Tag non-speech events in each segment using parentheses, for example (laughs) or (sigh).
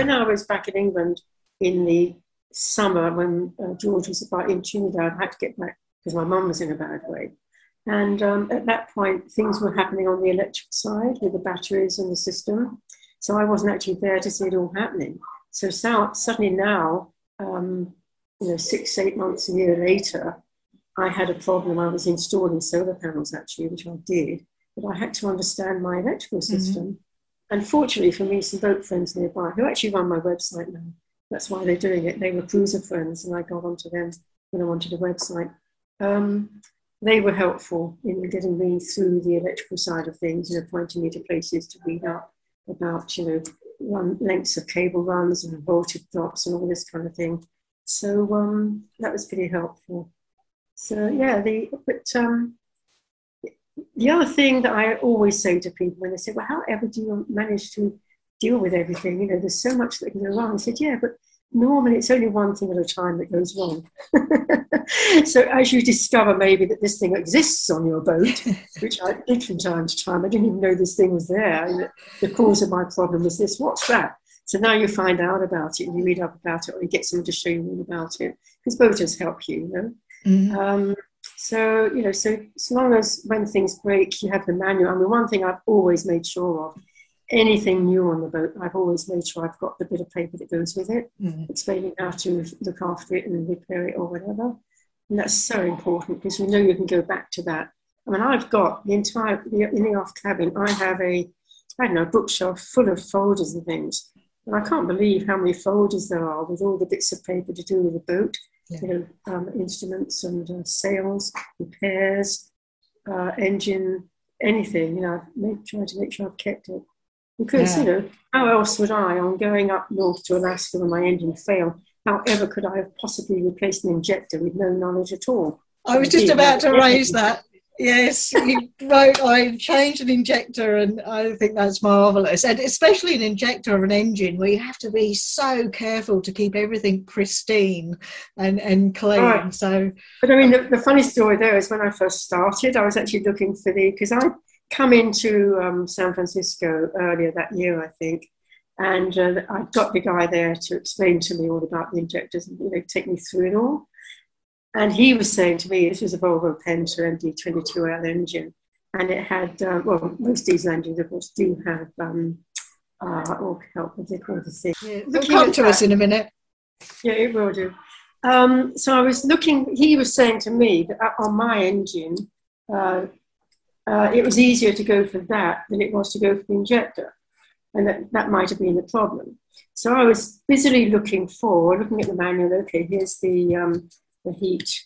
when I was back in England in the summer when uh, George was about in Trinidad, I had to get back because my mum was in a bad way. And um, at that point, things were happening on the electric side with the batteries and the system. So I wasn't actually there to see it all happening. So, so suddenly now, um, you know, six, eight months, a year later, I had a problem. I was installing solar panels actually, which I did, but I had to understand my electrical mm-hmm. system. Mm-hmm. Unfortunately for me, some boat friends nearby who actually run my website now. That's why they're doing it. They were cruiser friends, and I got onto them when I wanted a website. Um, they were helpful in getting me through the electrical side of things, you know, pointing me to places to read up about, you know, run, lengths of cable runs and voltage drops and all this kind of thing. So um, that was pretty helpful. So yeah, the but um, the other thing that I always say to people when they say, "Well, how ever do you manage to deal with everything?" You know, there's so much that can go wrong. I said, "Yeah, but normally it's only one thing at a time that goes wrong. (laughs) so as you discover maybe that this thing exists on your boat, (laughs) which I did from time to time, I didn't even know this thing was there. The cause of my problem was this. What's that? So now you find out about it and you read up about it or you get someone to show you all about it because boaters help you, you know. Mm-hmm. Um, so, you know, so as long as when things break, you have the manual. I mean, one thing I've always made sure of anything new on the boat, I've always made sure I've got the bit of paper that goes with it, mm-hmm. explaining how to look after it and repair it or whatever. And that's so important because we know you can go back to that. I mean, I've got the entire, in the off cabin, I have a, I don't know, bookshelf full of folders and things. And I can't believe how many folders there are with all the bits of paper to do with the boat, yeah. you know, um, instruments and uh, sails, repairs, uh, engine, anything. You know, I've made, tried to make sure I've kept it. Because, yeah. you know, how else would I, on going up north to Alaska when my engine failed, however could I have possibly replaced an injector with no knowledge at all? I was just about to raise that. Yes, you wrote, I changed an injector, and I think that's marvellous. And especially an injector of an engine where you have to be so careful to keep everything pristine and, and clean. Right. So, but I mean, the, the, funny story there is when I first started, I was actually looking for the, because I come into um, San Francisco earlier that year, I think, and uh, I got the guy there to explain to me all about the injectors and you know, take me through it all. And he was saying to me, this was a Volvo Penta MD22L engine, and it had, uh, well, most diesel engines, of course, do have, um, uh, oh, help, what they call the thing? Yeah, will come to that, us in a minute. Yeah, it will do. Um, so I was looking, he was saying to me that on my engine, uh, uh, it was easier to go for that than it was to go for the injector. And that, that might have been the problem. So I was busily looking for, looking at the manual, okay, here's the, um, the heat,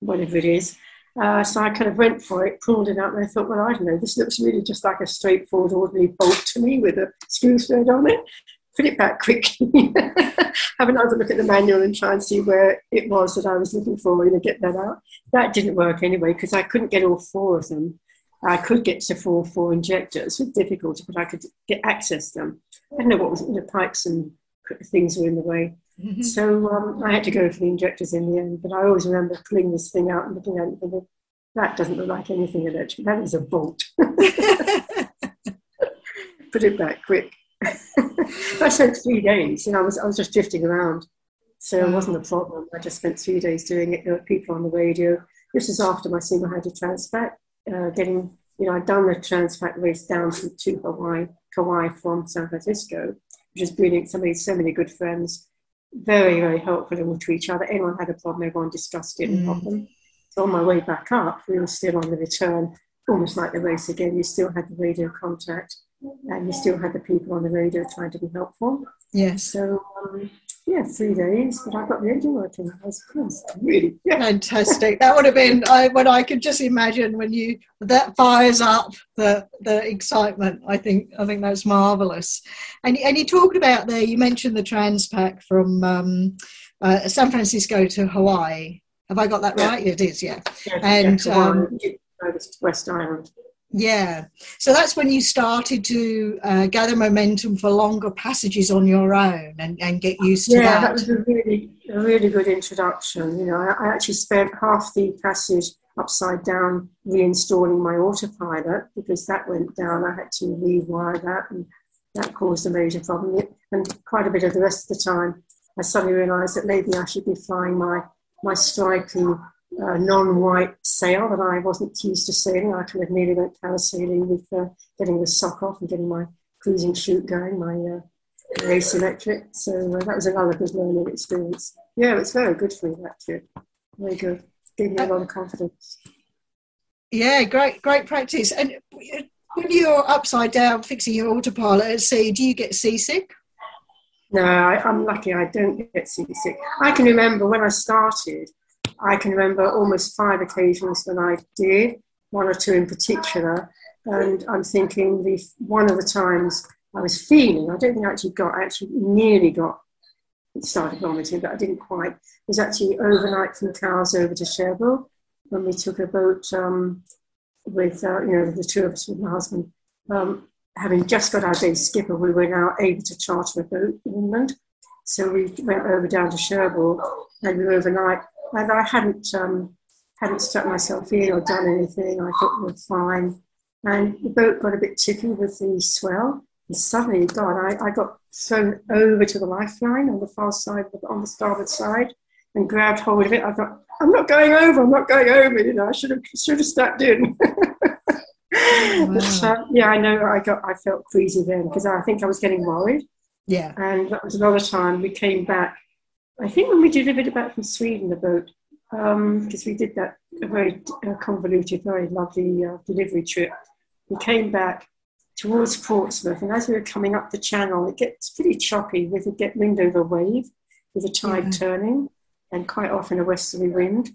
whatever it is. Uh, so I kind of went for it, pulled it out, and I thought, well, I don't know, this looks really just like a straightforward, ordinary bolt to me with a screw thread on it. Put it back quickly, (laughs) have another look at the manual and try and see where it was that I was looking for, you know, get that out. That didn't work anyway because I couldn't get all four of them. I could get to four four injectors with difficulty, but I could get access them. I don't know what was the pipes and things were in the way. Mm-hmm. So um, I had to go for the injectors in the end. But I always remember pulling this thing out and looking at it and thinking, that doesn't look like anything electric. That is a bolt. (laughs) Put it back quick. (laughs) I spent three days and I was, I was just drifting around. So it wasn't a problem. I just spent three days doing it. There were people on the radio. This is after my single handed Transpac uh, getting, you know, I'd done the Transpac race down to, Hawaii, Kauai from San Francisco, which is brilliant. Somebody, so many good friends, very, very helpful to each other. Anyone had a problem, everyone discussed it and helped them. So on my way back up, we were still on the return, almost like the race again. You still had the radio contact and you still had the people on the radio trying to be helpful. Yes. So um, yeah, three days, but I got the engine working. That was, really yeah. fantastic. That would have been I, what I could just imagine when you that fires up the the excitement. I think I think that's marvelous. And and you talked about there. You mentioned the Transpac from um, uh, San Francisco to Hawaii. Have I got that yeah. right? It is, yeah. yeah and yeah, um, West Island. Yeah. So that's when you started to uh, gather momentum for longer passages on your own and, and get used to yeah, that. Yeah, that was a really, a really good introduction. You know, I, I, actually spent half the passage upside down reinstalling my autopilot because that went down. I had to rewire that and that caused a major problem. And quite a bit of the rest of the time, I suddenly realised that maybe I should be flying my, my striking uh, non-white sail that I wasn't used to sailing. I kind of nearly went parasailing with uh, getting the sock off and getting my cruising chute going, my uh, race electric. So uh, that was another good learning experience. Yeah, it's very good for me, that trip. Very good. Gave me a lot of confidence. Yeah, great, great practice. And when you're upside down fixing your autopilot at sea, do you get seasick? No, I, am lucky I don't get seasick. I can remember when I started, I can remember almost five occasions when I did, one or two in particular. And I'm thinking the one of the times I was feeling, I don't think I actually got, I actually nearly got started vomiting, but I didn't quite. It was actually overnight from Cowes over to Cherbourg when we took a boat um, with, uh, you know, the two of us with my husband. Um, having just got our day skipper, we were now able to charter a boat in England. So we went over down to Cherbourg and we were overnight. And I hadn't um, hadn't stuck myself in or done anything. I thought we were fine. And the boat got a bit tippy with the swell. And suddenly, God, I, I got thrown over to the lifeline on the far side, on the starboard side, and grabbed hold of it. I thought, I'm not going over, I'm not going over. You know, I should have, should have stepped in. (laughs) Wow. But, uh, yeah, I know I got I felt queasy then because I think I was getting worried. Yeah. And that was another time we came back. I think when we delivered it back from Sweden, the boat, because um, we did that a very uh, convoluted, very lovely uh, delivery trip. We came back towards Portsmouth, and as we were coming up the channel, it gets pretty choppy with a get wind over wave, with the tide yeah. turning, and quite often a westerly wind.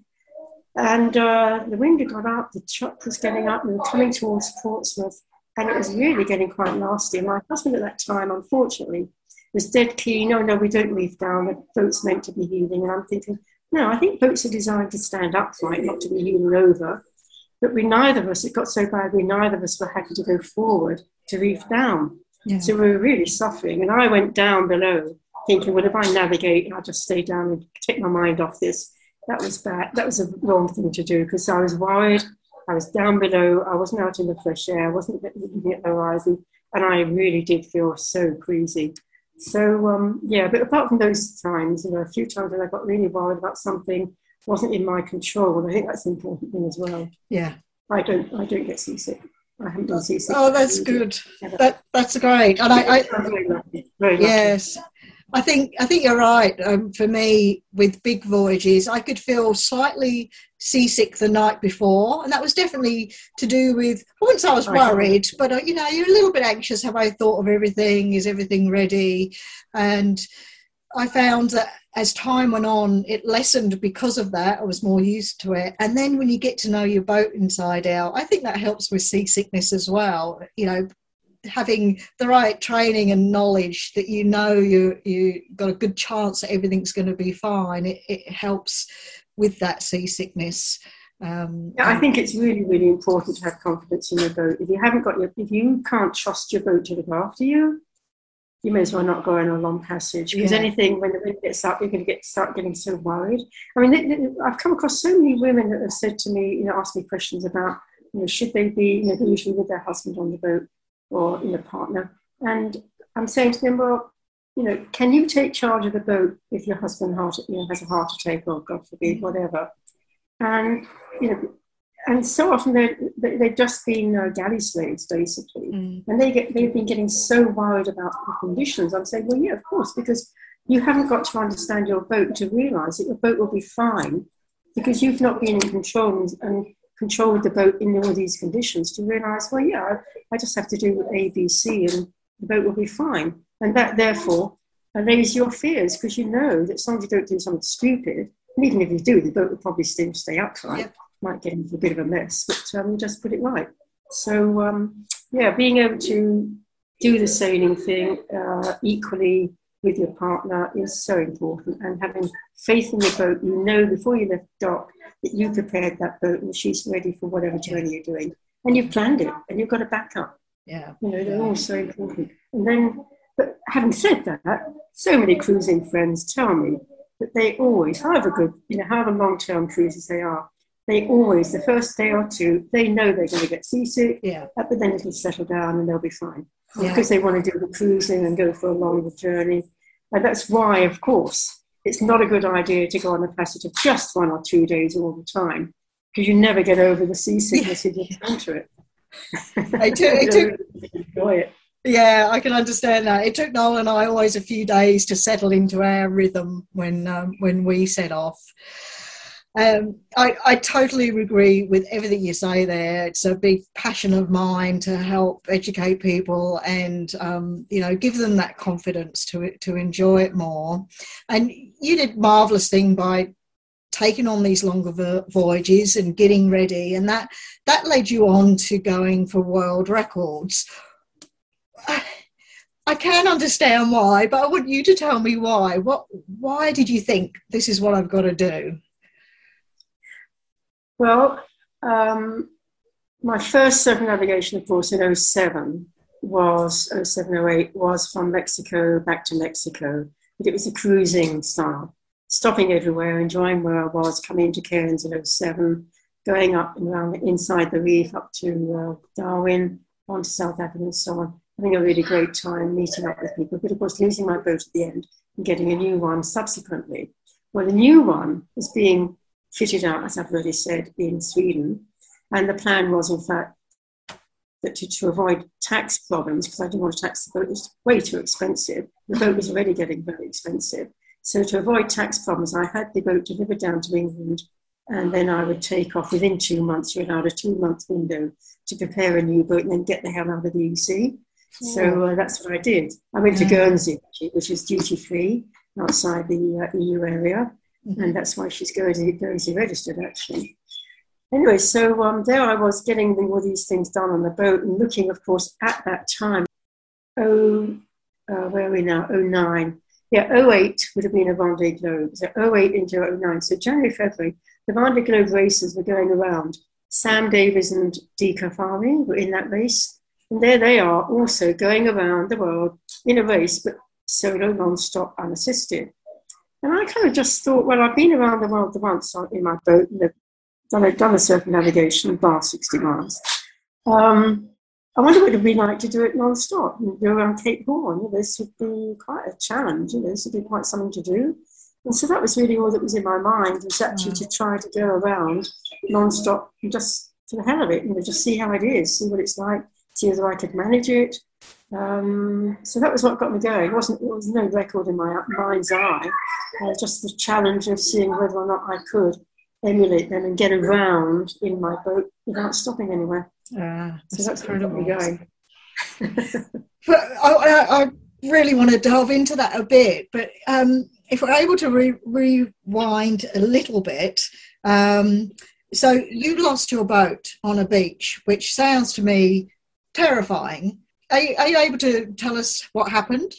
And uh, the wind had got up, the chop was getting up, and we were coming towards Portsmouth, and it was really getting quite nasty. And my husband at that time, unfortunately, was dead keen. Oh no, we don't leave down. The boat's meant to be heeling. And I'm thinking, no, I think boats are designed to stand upright, not to be heeling over. But we neither of us, it got so bad, we neither of us were happy to go forward to reef down. Yeah. So we were really suffering. And I went down below, thinking, well, if I navigate, I'll just stay down and take my mind off this that was bad. That was a wrong thing to do because I was worried. I was down below. I wasn't out in the fresh air. I wasn't looking at the horizon, and I really did feel so queasy. So um, yeah, but apart from those times, you know, a few times when I got really worried about something wasn't in my control, and I think that's an important thing as well. Yeah, I don't. I don't get seasick. I haven't been seasick. Oh, that's good. That that's great. And I, I (laughs) very lucky. Very lucky. yes, I think I think you're right. Um, for me, with big voyages, I could feel slightly seasick the night before, and that was definitely to do with. Once I was worried, but uh, you know, you're a little bit anxious. Have I thought of everything? Is everything ready? And I found that as time went on, it lessened because of that. I was more used to it. And then when you get to know your boat inside out, I think that helps with seasickness as well. You know, having the right training and knowledge that you know you you got a good chance that everything's going to be fine it, it helps with that seasickness um, yeah, I think it's really, really important to have confidence in your boat. If you haven't got your, if you can't trust your boat to look after you, you may as well not go on a long passage because yeah. anything when the wind gets up, you're going to get start getting so worried. I mean, I've come across so many women that have said to me, you know, ask me questions about, you know, should they be, you know, usually with their husband on the boat or in a partner. And I'm saying to them, well, you know, can you take charge of the boat if your husband heart, you know, has a heart attack or God forbid, whatever? And you know, and so often they've just been uh, galley slaves basically, mm. and they get they've been getting so worried about the conditions. I'm saying, well, yeah, of course, because you haven't got to understand your boat to realise that your boat will be fine because you've not been in control and, and control the boat in all these conditions to realize, well, yeah, I just have to do A, B, C, and the boat will be fine. And that, therefore, allays your fears because you know that as long as you don't do something stupid, and even if you do, the boat will probably still stay upright. Yep. Might get into a bit of a mess, but um, just put it right. So, um, yeah, being able to do the sailing thing uh, equally with your partner is so important. And having faith in your boat, you know before you left dock that you prepared that boat and she's ready for whatever journey you're doing. And you've planned it and you've got a backup. Yeah. You know, they're all so important. And then, but having said that, so many cruising friends tell me that they always, however good, you know, however long term cruises they are, they always, the first day or two, they know they're going to get seasick, yeah. Uh, but then it'll settle down and they'll be fine. yeah. because they want to do the cruising and go for a longer journey. And that's why, of course, it's not a good idea to go on a passage of just one or two days all the time because you never get over the seasickness if you encounter it. it took, it took, enjoy it. Yeah, I can understand that. It took Noel and I always a few days to settle into our rhythm when um, when we set off. Um, I, I, totally agree with everything you say there. It's a big passion of mine to help educate people and um, you know give them that confidence to to enjoy it more. And you did marvelous thing by taking on these longer voyages and getting ready, and that that led you on to going for world records. I can understand why, but I want you to tell me why. What why did you think this is what I've got to do? Well, um, my first circumnavigation, of course, in 07 was 0708 was from Mexico back to Mexico. But it was a cruising style, stopping everywhere, enjoying where I was, coming into Cairns in 07, going up and around inside the reef up to uh, Darwin, on to South Africa and so on. Having a really great time meeting up with people, but of course losing my boat at the end and getting a new one subsequently. Well, the new one is being fitted out, as I've already said, in Sweden. And the plan was, in fact, that to, to avoid tax problems, because I didn't want to tax the boat, it was way too expensive. The boat was already getting very expensive. So to avoid tax problems, I had the boat delivered down to England, and then I would take off within two months. You had a two-month window to prepare a new boat and then get the hell out of the EC. So uh, that's what I did. I went to Guernsey, which is duty-free outside the uh, EU area, Mm-hmm. And that's why she's Guernsey, Guernsey registered, actually. Anyway, so um, there I was getting all these things done on the boat and looking, of course, at that time. Oh, uh, where are we now? 09. Yeah, 08 would have been a Vendée Globe. So 08 into 09. So January, February, the Vendée Globe races were going around. Sam Davies and Dee Caffari were in that race. And there they are also going around the world in a race, but solo, non-stop, unassisted. And I kind of just thought, well, I've been around the world once in my boat and done a, done a circumnavigation, bar 60 miles. Um, I wonder what it would be like to do it non-stop and go around Cape Horn. This would be quite a challenge. You know, this would be quite something to do. And so that was really all that was in my mind was actually mm. to try to go around non-stop and just for the hell of it, you know, just see how it is, see what it's like, see whether I could manage it. Um, so that was what got me going. It wasn't there was no record in my mind's eye uh, just the challenge of seeing whether or not I could emulate them and get around in my boat without stopping anywhere. Uh, so that's incredible. what got me going. (laughs) but I, I, I, really want to delve into that a bit. But um, if we're able to re- rewind a little bit, um, so you lost your boat on a beach, which sounds to me terrifying. Are you, are you able to tell us what happened?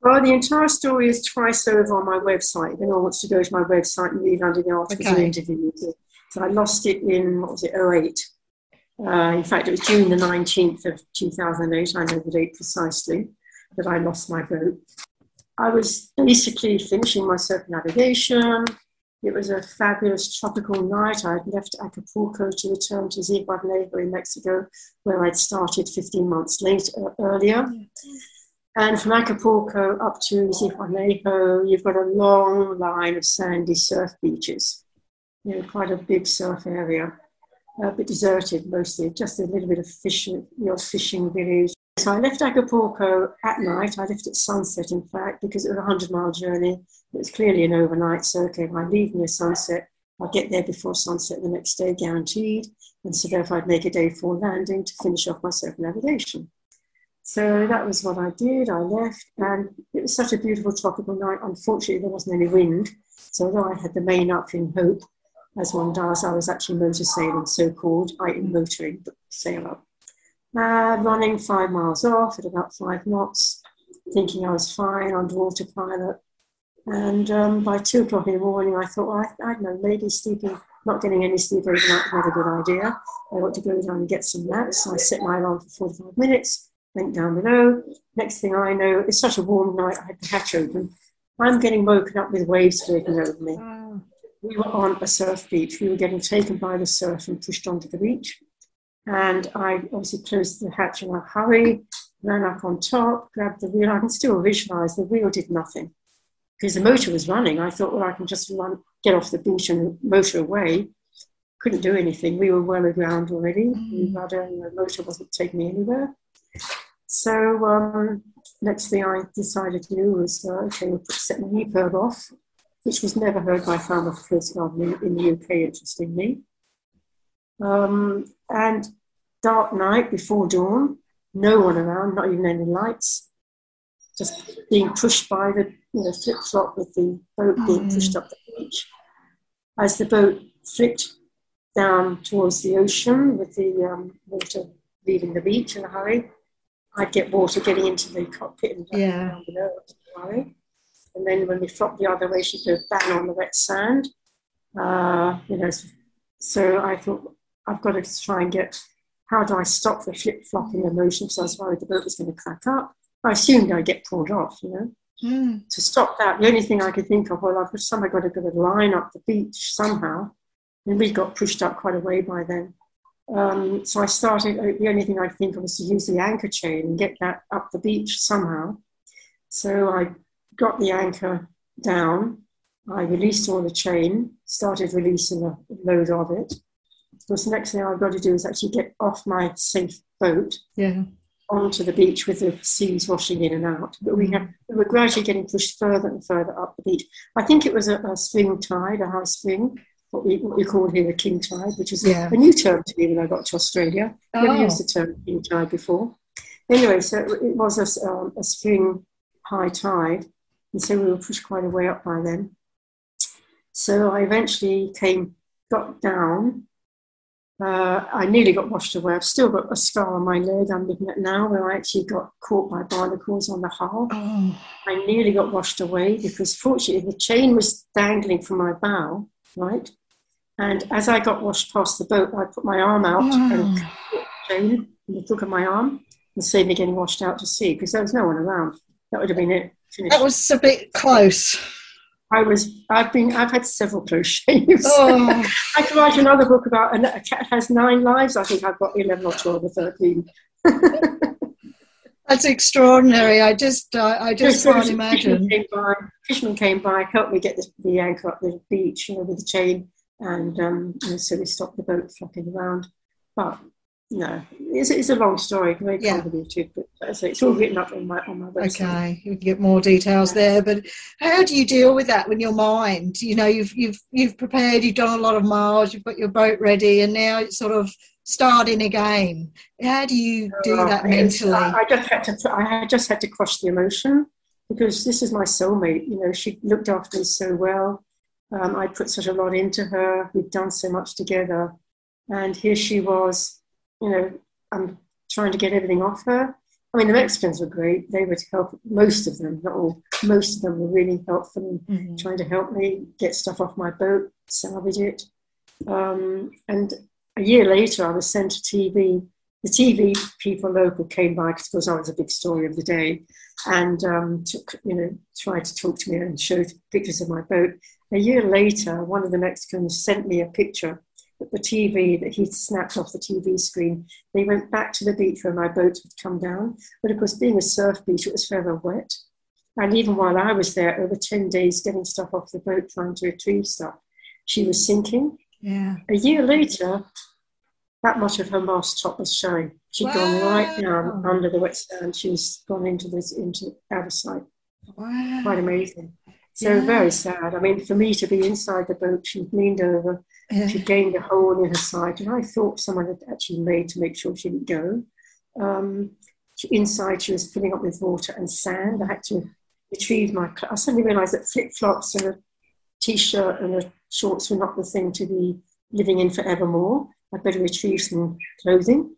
Well, the entire story is twice over on my website. If anyone wants to go to my website and read under the articles okay. and interviews. So I lost it in, what was it, 08. Uh, in fact, it was June the 19th of 2008. I know the date precisely that I lost my boat. I was basically finishing my circumnavigation. It was a fabulous tropical night. I had left Acapulco to return to Zihuatanejo in Mexico, where I'd started 15 months later, uh, earlier. And from Acapulco up to Zihuatanejo, you've got a long line of sandy surf beaches. You know, quite a big surf area, a bit deserted mostly, just a little bit of fishing, your fishing village. So I left Acapulco at night. I left at sunset, in fact, because it was a 100 mile journey. It was clearly an overnight, so okay, if I leave near sunset, I'll get there before sunset the next day, guaranteed. And so therefore I'd make a day for landing to finish off my circumnavigation. So that was what I did. I left, and it was such a beautiful tropical night. Unfortunately, there wasn't any wind. So although I had the main up in hope, as one does, I was actually motor sailing, so called. I am motoring, but sail up. Uh, running five miles off at about five knots, thinking I was fine on autopilot. And um, by two o'clock in the morning, I thought, well, I, I don't know, maybe sleeping, not getting any sleep overnight not a good idea. I want to go down and get some naps. So I set my alarm for 45 minutes went down below. Next thing I know, it's such a warm night, I had the hatch open. I'm getting woken up with waves breaking over me. We were on a surf beach. We were getting taken by the surf and pushed onto the beach. And I obviously closed the hatch in a hurry, ran up on top, grabbed the wheel. I can still visualize the wheel did nothing because the motor was running. I thought, well, I can just run, get off the beach and motor away. Couldn't do anything. We were well aground already. Mm. The rudder and the motor wasn't taking me anywhere. So um, next thing I decided to do was, uh, okay, we'll set my EPIRB off, which was never heard by Falmouth Coastguard in, in the UK, interestingly. Um, and dark night before dawn, no one around, not even any lights, just being pushed by the you know, flip flop with the boat being mm. pushed up the beach. As the boat flipped down towards the ocean with the um, water leaving the beach in a hurry, I'd get water getting into the cockpit and down, yeah. down below worry. And then when we flopped the other way, she'd go bang on the wet sand. Uh, you know, so I thought I've got to try and get how do I stop the flip flopping emotion? Because I was worried the boat was going to crack up. I assumed I'd get pulled off, you know. Mm. To stop that, the only thing I could think of, well, I've somehow got to get a line up the beach somehow. And we got pushed up quite a way by then. Um, so I started, uh, the only thing I could think of was to use the anchor chain and get that up the beach somehow. So I got the anchor down, I released all the chain, started releasing a load of it. Because the next thing I've got to do is actually get off my safe boat yeah. onto the beach with the seas washing in and out. But we, have, we were gradually getting pushed further and further up the beach. I think it was a, a spring tide, a high spring, what we, what we call here a king tide, which is yeah. a new term to me when I got to Australia. Oh. Never used the term king tide before. Anyway, so it was a, um, a spring high tide, and so we were pushed quite a way up by then. So I eventually came, got down. Uh, I nearly got washed away. I've still got a scar on my leg I'm looking at now where I actually got caught by barnacles on the hull. Oh. I nearly got washed away because fortunately the chain was dangling from my bow, right? And as I got washed past the boat, I put my arm out oh. and cut the chain in the hook of my arm and saved me getting washed out to sea because there was no one around. That would have been it. Finished. That was a bit close. I was. I've been. I've had several close shaves. Oh. (laughs) I could write another book about a cat has nine lives. I think I've got eleven or twelve or thirteen. That's extraordinary. I just, uh, I just so can't imagine. Fisherman came, by, fisherman came by, helped me get the, the, anchor up the beach, you know, with the chain, and um, know, so we stopped the boat flopping around. But no, it's, it's a long story, very yeah. convoluted, but it's all written up on my on my website. Okay, you can get more details there. But how do you deal with that when your mind, you know, you've you've you've prepared, you've done a lot of miles, you've got your boat ready, and now it's sort of starting again. How do you do oh, that mentally? I just had to. I just had to crush the emotion because this is my soulmate. You know, she looked after me so well. Um, I put such a lot into her. We've done so much together, and here she was you know, I'm trying to get everything off her. I mean, the Mexicans were great. They would help, most of them, not all, most of them were really helpful in mm-hmm. trying to help me get stuff off my boat, salvage it. Um, and a year later, I was sent to TV. The TV people local came by because, of course, I was a big story of the day and um, took, you know, tried to talk to me and showed pictures of my boat. A year later, one of the Mexicans sent me a picture the TV that he'd snapped off the TV screen. They went back to the beach where my boat had come down. But of course, being a surf beach, it was fairly wet. And even while I was there, over 10 days getting stuff off the boat, trying to retrieve stuff, she was sinking. Yeah. A year later, that much of her mast top was showing. she had wow. gone right down under the wet sand. She was gone into this into out of sight. Wow. Quite amazing. So yeah. very sad. I mean, for me to be inside the boat, she leaned over, yeah. she gained a hole in her side, and I thought someone had actually made to make sure she didn't go. Um, she, inside, she was filling up with water and sand. I had to retrieve my. I suddenly realised that flip flops and a t-shirt and a shorts were not the thing to be living in forevermore. I'd better retrieve some clothing.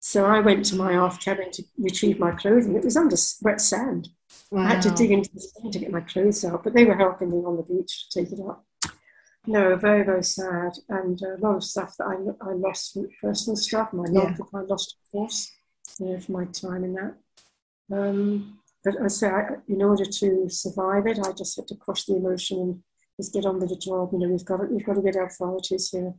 So I went to my aft cabin to retrieve my clothing. It was under wet sand. Wow. I had to dig into the sand to get my clothes out, but they were helping me on the beach to take it up. No, very, very sad. And a lot of stuff that I, I lost, from personal stuff, my yeah. I lost, of course, you know, for my time in that. Um, but I say, I, in order to survive it, I just had to crush the emotion and just get on with the job. You know, we've got to, we've got to get our authorities here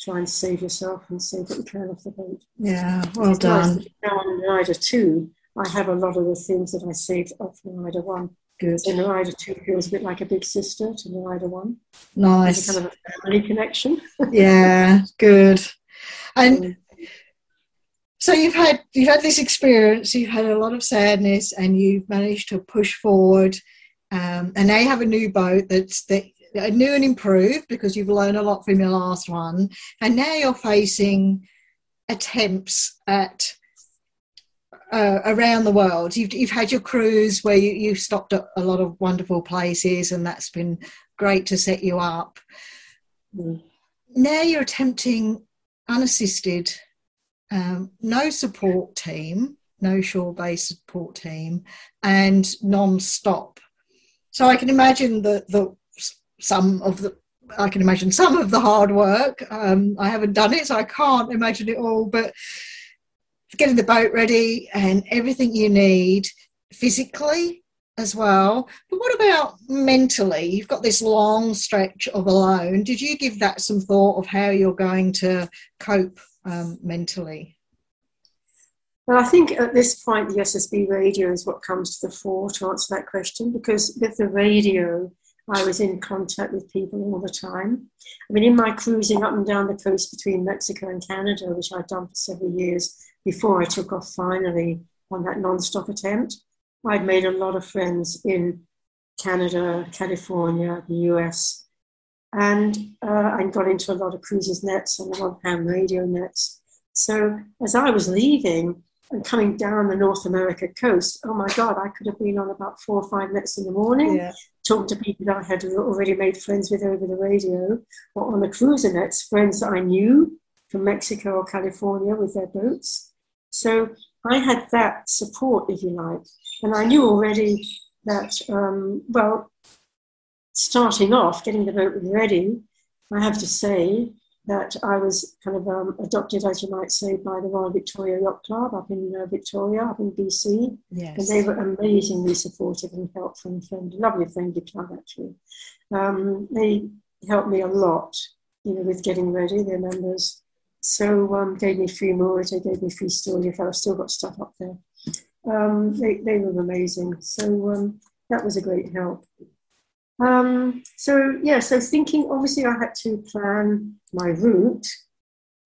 try and save yourself and save what you can off the boat. Yeah, well it's done. Nice now on Rider 2, I have a lot of the things that I saved off the Rider 1. Good. So the Rider 2 feels a bit like a big sister to the Rider 1. Nice. kind of a family connection. (laughs) yeah, good. And so you've had you've had this experience, you've had a lot of sadness, and you've managed to push forward. Um, and now you have a new boat that's that new and improved because you've learned a lot from your last one, and now you're facing attempts at uh, around the world. You've, you've had your cruise where you, you've stopped at a lot of wonderful places, and that's been great to set you up. Mm. Now you're attempting unassisted, um, no support team, no shore based support team, and non stop. So I can imagine that the some of the I can imagine some of the hard work. Um, I haven't done it, so I can't imagine it all. But getting the boat ready and everything you need physically as well. But what about mentally? You've got this long stretch of alone. Did you give that some thought of how you're going to cope um, mentally? Well, I think at this point, the SSB radio is what comes to the fore to answer that question because with the radio, I was in contact with people all the time. I mean, in my cruising up and down the coast between Mexico and Canada, which I'd done for several years before I took off finally on that non-stop attempt, I'd made a lot of friends in Canada, California, the US, and uh, I got into a lot of cruises nets and one ham radio nets. So as I was leaving and coming down the North America coast, oh my God, I could have been on about four or five nets in the morning, yeah. talking to people that I had already made friends with over the radio, or on the cruiser nets, friends that I knew from Mexico or California with their boats. So I had that support, if you like. And I knew already that, um, well, starting off, getting the boat ready, I have to say that I was kind of um, adopted, as you might say, by the Royal Victoria Yacht Club up in uh, Victoria, up in BC. Yes. And they were amazingly supportive and helpful and friendly, lovely, friendly club, actually. Um, they helped me a lot, you know, with getting ready, their members. So um, gave me free moorage, they gave me free storage. I've still got stuff up there. Um, they, they were amazing. So um, that was a great help. Um, so yeah, so thinking, obviously I had to plan my route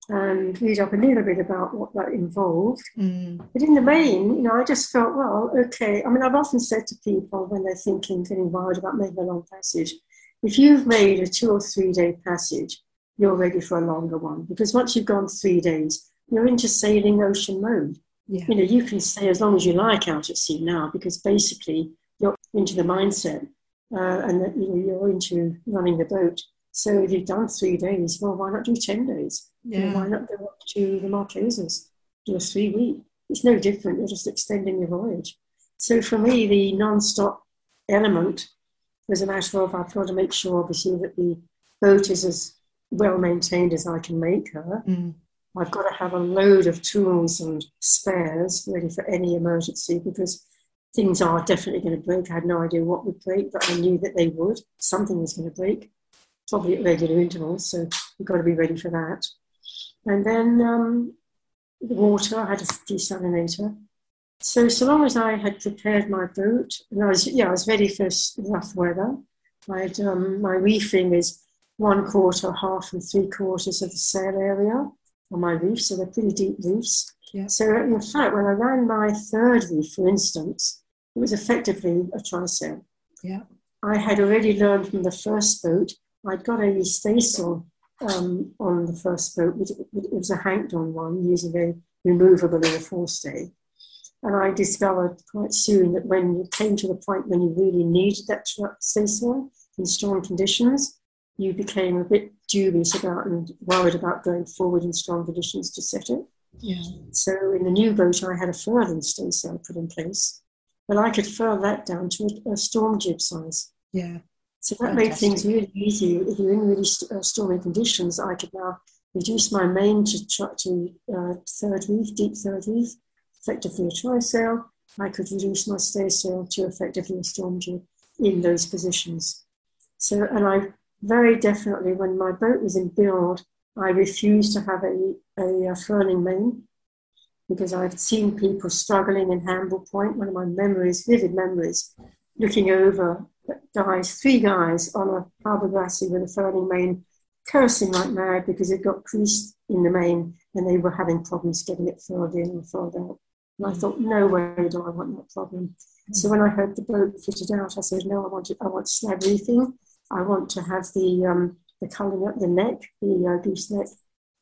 and read up a little bit about what that involved. Mm. But in the main, you know, I just felt, well, okay. I mean, I've often said to people when they're thinking, getting wild about making a long passage, if you've made a two or three day passage, you're ready for a longer one because once you've gone three days, you're into sailing ocean mode. Yeah. You know, you can stay as long as you like out at sea now because basically you're into the mindset uh, and that you know, you're into running the boat. So if you've done three days, well, why not do 10 days? Yeah. You know, why not go up to the Marquesas, do a three week? It's no different, you're just extending your voyage. So for me, the non stop element was a matter of I've got to make sure, obviously, that the boat is as well maintained as I can make her. Mm. I've got to have a load of tools and spares ready for any emergency because things are definitely going to break. I had no idea what would break, but I knew that they would. Something was going to break, probably at regular intervals, so we've got to be ready for that. And then um, the water, I had a desalinator. So, so long as I had prepared my boat, and I was, yeah, I was ready for rough weather. I had, um, my reefing is one quarter, half, and three quarters of the sail area on my reef, so they're pretty deep reefs. Yeah. So, in fact, when I ran my third reef, for instance, it was effectively a trysail. Yeah. I had already learned from the first boat, I'd got a staysail um, on the first boat, it was a hanked on one using a removable in a forestay. And I discovered quite soon that when you came to the point when you really needed that staysail in strong conditions, you became a bit dubious about and worried about going forward in strong conditions to set it. Yeah. So in the new boat, I had a furling staysail put in place, but I could furl that down to a, a storm jib size. Yeah. So that Fantastic. made things really easy. If you're in really st- uh, stormy conditions, I could now reduce my main to, to uh, third reef, deep third reef, effectively a trysail. I could reduce my staysail to effectively a storm jib in those positions. So, and I very definitely, when my boat was in build, I refused to have a, a, a furling main because I've seen people struggling in Hamble Point. One of my memories, vivid memories, looking over guys, three guys on a harbour grassy with a furling main, cursing like mad because it got creased in the main and they were having problems getting it filled in or filled out. And I thought, no way do I want that problem. Hmm. So when I heard the boat fitted out, I said, no, I want it, I want slab reefing. I want to have the um, the culling up the neck, the uh, gooseneck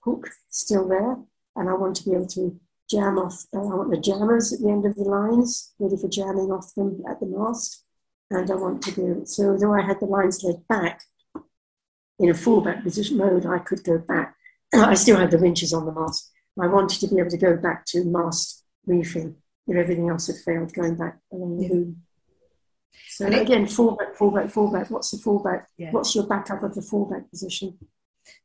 hook still there, and I want to be able to jam off. Uh, I want the jammers at the end of the lines, ready for jamming off them at the mast, and I want to do so. Though I had the lines laid back in a fallback position mode, I could go back. (clears throat) I still had the winches on the mast. I wanted to be able to go back to mast reefing if everything else had failed, going back along the boom. So and again, fallback, fallback, fallback. What's the fallback? Yeah. What's your backup of the fallback position?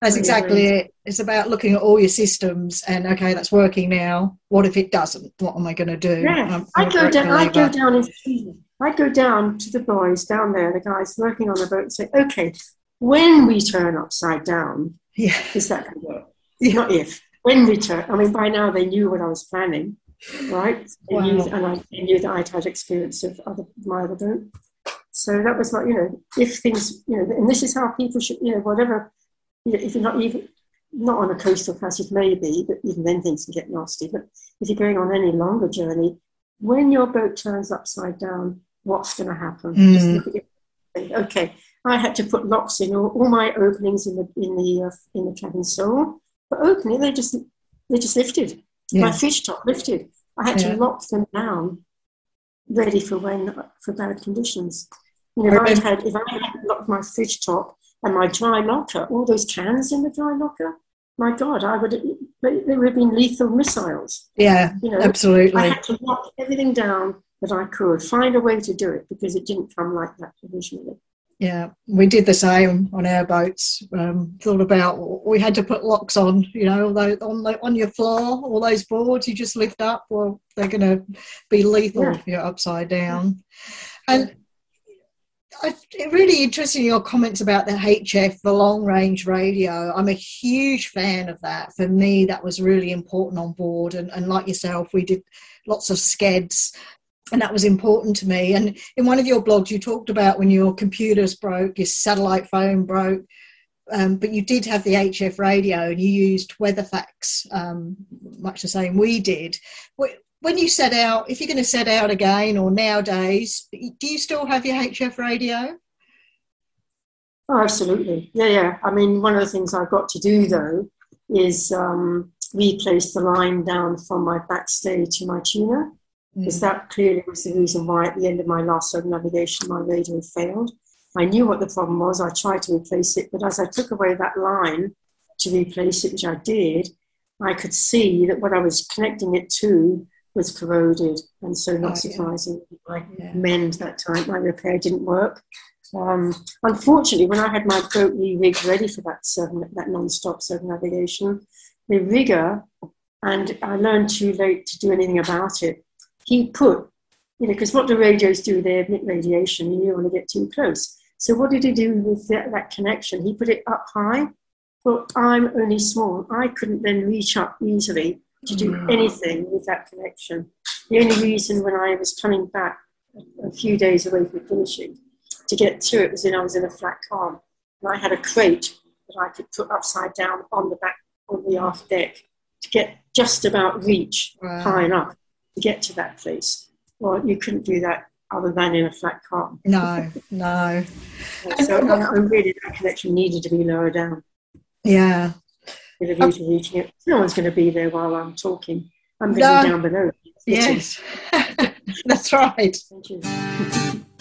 That's exactly it. It's about looking at all your systems and okay, that's working now. What if it doesn't? What am I going to do? Yeah, I'd go down. I'd go down. In, I'd go down to the boys down there, the guys working on the boat, and say, okay, when we turn upside down, yeah, is that going to work? (laughs) Yeah. Not if. When we turn. I mean, by now they knew what I was planning right? Wow. And, and I knew that I'd had experience of other, my other boat. So that was like, you know, if things, you know, and this is how people should, you know, whatever, you know, if you're not even, not on a coastal passage maybe, but even then things can get nasty. But if you're going on any longer journey, when your boat turns upside down, what's going to happen? Mm. Okay, I had to put locks in all, all my openings in the in the uh, in the cabin sole. But opening, they just they just lifted. Yeah. My fish top lifted. I had yeah. to lock them down, ready for when for bad conditions. You know, if I had if I had locked my fridge top and my dry locker, all those cans in the dry locker, my God, I would they would have been lethal missiles. Yeah, you know, absolutely. I had to lock everything down that I could, find a way to do it because it didn't come like that originally. Yeah, we did the same on our boats. Um, thought about we had to put locks on, you know, on the, on your floor, all those boards you just lift up. Well, they're going to be lethal yeah. if you're upside down. And I, really interesting your comments about the HF, the long range radio. I'm a huge fan of that. For me, that was really important on board. And, and like yourself, we did lots of skeds and that was important to me. And in one of your blogs, you talked about when your computers broke, your satellite phone broke, um, but you did have the HF radio and you used Weatherfax, um, much the same we did. When you set out, if you're going to set out again or nowadays, do you still have your HF radio? Oh, absolutely. Yeah, yeah. I mean, one of the things I've got to do though is um, replace the line down from my backstay to my tuner because mm. that clearly was the reason why at the end of my last circumnavigation my radio failed. I knew what the problem was. I tried to replace it, but as I took away that line to replace it, which I did, I could see that what I was connecting it to was corroded, and so not oh, surprising. Yeah. I yeah. mend that time. My repair didn't work. Um, unfortunately, when I had my boat re-rigged ready for that seven, that non-stop circumnavigation, the rigger, and I learned too late to do anything about it he put, you know, because what do radios do? They emit radiation, and you don't want to get too close. So what did he do with that, that connection? He put it up high. But I'm only small. I couldn't then reach up easily to do mm. anything with that connection. The only reason when I was coming back a few days away from finishing to get to it was when I was in a flat calm. And I had a crate that I could put upside down on the back on the aft deck to get just about reach wow. high enough to get to that place. Well, you couldn't do that other than in a flat car. No, no. (laughs) so um, I really that connection needed to be lower down. Yeah. With a view to reaching it. No one's going to be there while I'm talking. I'm going to no. be down below. Yes, (laughs) that's right. Thank you. (laughs)